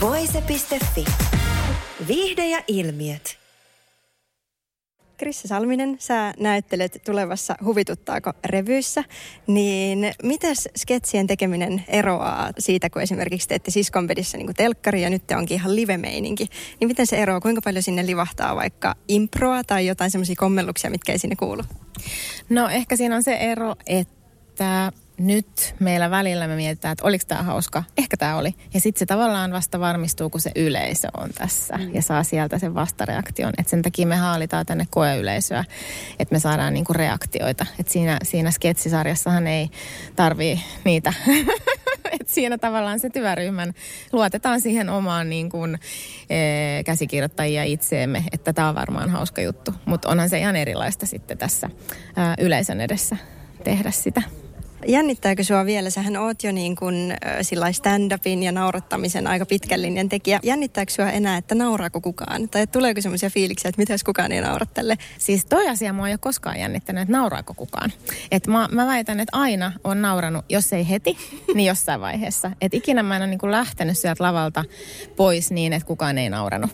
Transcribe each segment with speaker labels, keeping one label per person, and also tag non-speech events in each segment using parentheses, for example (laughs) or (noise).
Speaker 1: Voise.fi. Viihde ja ilmiöt.
Speaker 2: Krissa Salminen, sä näyttelet tulevassa Huvituttaako revyissä, niin miten sketsien tekeminen eroaa siitä, kun esimerkiksi teette siskonpedissä niin telkkari ja nyt te onkin ihan live-meininki, niin miten se eroaa, kuinka paljon sinne livahtaa vaikka improa tai jotain semmoisia kommelluksia, mitkä ei sinne kuulu?
Speaker 3: No ehkä siinä on se ero, että nyt meillä välillä me mietitään, että oliko tämä hauska. Ehkä tämä oli. Ja sitten se tavallaan vasta varmistuu, kun se yleisö on tässä mm. ja saa sieltä sen vastareaktion. Että sen takia me haalitaan tänne koeyleisöä, että me saadaan niinku reaktioita. Että siinä, siinä sketsisarjassahan ei tarvii niitä. (laughs) Et siinä tavallaan se työryhmän luotetaan siihen omaan niin kuin, e, käsikirjoittajia itseemme, että tämä on varmaan hauska juttu. Mutta onhan se ihan erilaista sitten tässä ää, yleisön edessä tehdä sitä.
Speaker 2: Jännittääkö sinua vielä? Sähän oot jo niin kuin stand-upin ja naurattamisen aika pitkän linjan tekijä. Jännittääkö sinua enää, että nauraako kukaan? Tai tuleeko semmoisia fiiliksiä, että mitäs kukaan ei naura tälle?
Speaker 3: Siis toi asia mua ei ole koskaan jännittänyt, että nauraako kukaan. Et mä, mä väitän, että aina on nauranut, jos ei heti, (laughs) niin jossain vaiheessa. Et ikinä mä en ole niin kuin lähtenyt sieltä lavalta pois niin, että kukaan ei nauranut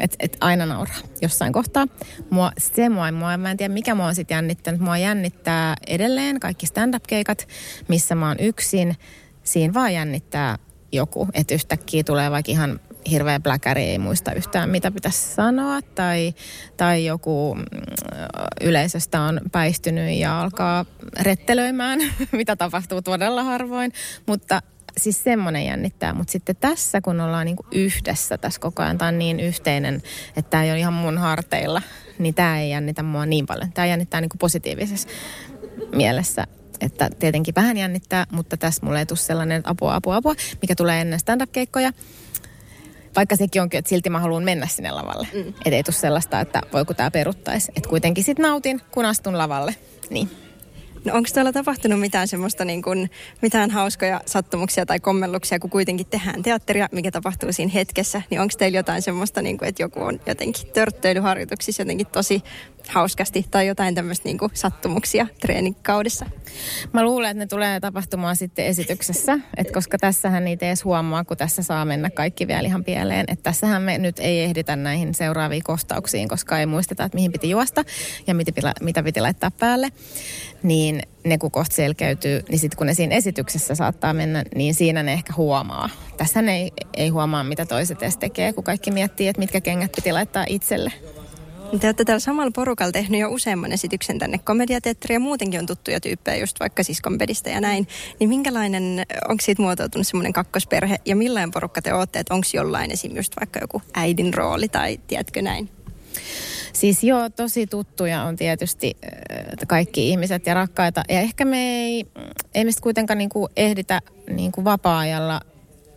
Speaker 3: että et aina nauraa jossain kohtaa. Mua, se mua, mua, mä en tiedä mikä mua on sitten jännittänyt. Mua jännittää edelleen kaikki stand-up-keikat, missä mä oon yksin. Siinä vaan jännittää joku, että yhtäkkiä tulee vaikka ihan hirveä bläkäri, ei muista yhtään mitä pitäisi sanoa, tai, tai joku mm, yleisöstä on päistynyt ja alkaa rettelöimään, (laughs) mitä tapahtuu todella harvoin, mutta siis semmoinen jännittää, mutta sitten tässä kun ollaan niinku yhdessä tässä koko ajan, tämä on niin yhteinen, että tämä ei ole ihan mun harteilla, niin tämä ei jännitä mua niin paljon. Tämä jännittää niinku positiivisessa mielessä että tietenkin vähän jännittää, mutta tässä mulle ei tule sellainen, että apua, apua, apua, mikä tulee ennen stand-up-keikkoja. Vaikka sekin onkin, että silti mä haluan mennä sinne lavalle. Mm. Että ei tule sellaista, että voiko tämä peruttaisi. Että kuitenkin sitten nautin, kun astun lavalle. Niin.
Speaker 2: No onko täällä tapahtunut mitään semmoista niin kuin, mitään hauskoja sattumuksia tai kommelluksia, kun kuitenkin tehdään teatteria, mikä tapahtuu siinä hetkessä, niin onko teillä jotain semmoista, niin kuin, että joku on jotenkin törtteilyharjoituksissa jotenkin tosi hauskasti tai jotain tämmöistä niin kuin sattumuksia treenikaudessa?
Speaker 3: Mä luulen, että ne tulee tapahtumaan sitten esityksessä, että koska tässähän niitä edes huomaa, kun tässä saa mennä kaikki vielä ihan pieleen. Että tässähän me nyt ei ehditä näihin seuraaviin kostauksiin, koska ei muisteta, että mihin piti juosta ja mitä, mitä piti laittaa päälle. Niin ne kun kohta selkeytyy, niin sitten kun ne siinä esityksessä saattaa mennä, niin siinä ne ehkä huomaa. Tässä ne ei, ei huomaa, mitä toiset edes tekee, kun kaikki miettii, että mitkä kengät piti laittaa itselle.
Speaker 2: Te olette täällä samalla porukalla tehnyt jo useamman esityksen tänne komediateatteriin ja muutenkin on tuttuja tyyppejä just vaikka siskonpedistä ja näin. Niin minkälainen, onko siitä muotoutunut semmoinen kakkosperhe ja millainen porukka te olette, että onko jollain esim. just vaikka joku äidin rooli tai tiedätkö näin?
Speaker 3: Siis joo, tosi tuttuja on tietysti kaikki ihmiset ja rakkaita. Ja ehkä me ei, ei mistä kuitenkaan niinku ehditä niinku vapaa-ajalla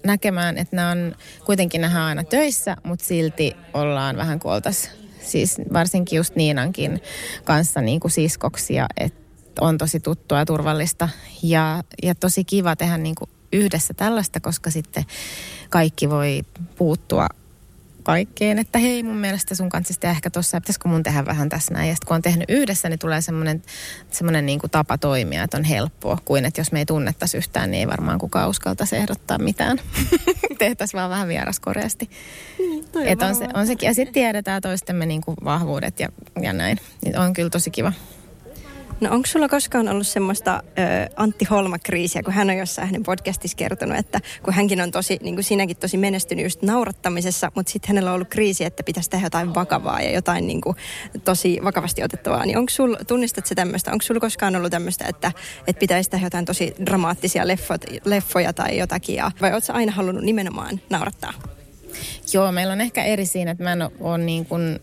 Speaker 3: näkemään, että nämä on kuitenkin nähdään aina töissä, mutta silti ollaan vähän kuin siis varsinkin just Niinankin kanssa niin kuin siskoksia, että on tosi tuttua ja turvallista. Ja, ja tosi kiva tehdä niin kuin yhdessä tällaista, koska sitten kaikki voi puuttua kaikkeen, että hei mun mielestä sun kanssa sitten ehkä tuossa, pitäisikö mun tehdä vähän tässä näin. Ja sitten kun on tehnyt yhdessä, niin tulee semmoinen, semmoinen niin kuin tapa toimia, että on helppoa, kuin että jos me ei tunnettaisi yhtään, niin ei varmaan kukaan uskaltaisi ehdottaa mitään. (laughs) Tehtäisiin vaan vähän vieraskoreasti. Mm, että on, se, on sekin. Ja sitten tiedetään toistemme niin kuin vahvuudet ja, ja näin. Niin on kyllä tosi kiva.
Speaker 2: No onko sulla koskaan ollut semmoista ö, Antti Holma-kriisiä, kun hän on jossain hänen podcastissa kertonut, että kun hänkin on tosi, niin kuin sinäkin tosi menestynyt just naurattamisessa, mutta sitten hänellä on ollut kriisi, että pitäisi tehdä jotain vakavaa ja jotain niin kuin, tosi vakavasti otettavaa. Niin onko sul, tunnistat se tämmöistä, onko sulla koskaan ollut tämmöistä, että, että pitäisi tehdä jotain tosi dramaattisia leffot, leffoja tai jotakin, ja, vai oletko aina halunnut nimenomaan naurattaa?
Speaker 3: Joo, meillä on ehkä eri siinä, että mä en ole niin kuin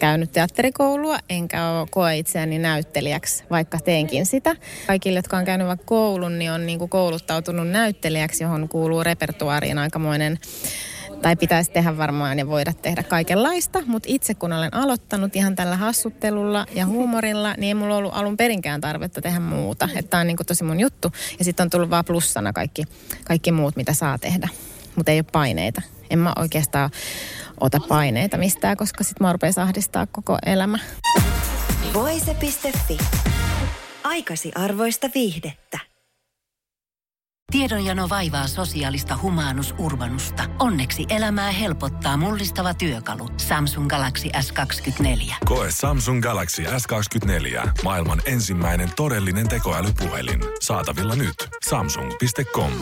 Speaker 3: käynyt teatterikoulua, enkä ole koe itseäni näyttelijäksi, vaikka teenkin sitä. Kaikille, jotka on käynyt vaikka koulun, niin on niin kuin kouluttautunut näyttelijäksi, johon kuuluu repertuaariin aikamoinen tai pitäisi tehdä varmaan ja voida tehdä kaikenlaista, mutta itse kun olen aloittanut ihan tällä hassuttelulla ja huumorilla, niin ei mulla ollut alun perinkään tarvetta tehdä muuta. Että tämä on niin tosi mun juttu ja sitten on tullut vaan plussana kaikki, kaikki muut, mitä saa tehdä, mutta ei ole paineita. En mä oikeastaan ota paineita mistään, koska sit mä rupean ahdistaa koko elämä.
Speaker 1: Voise.fi. Aikasi arvoista viihdettä.
Speaker 4: Tiedonjano vaivaa sosiaalista humanus urbanusta. Onneksi elämää helpottaa mullistava työkalu. Samsung Galaxy S24.
Speaker 5: Koe Samsung Galaxy S24. Maailman ensimmäinen todellinen tekoälypuhelin. Saatavilla nyt. Samsung.com.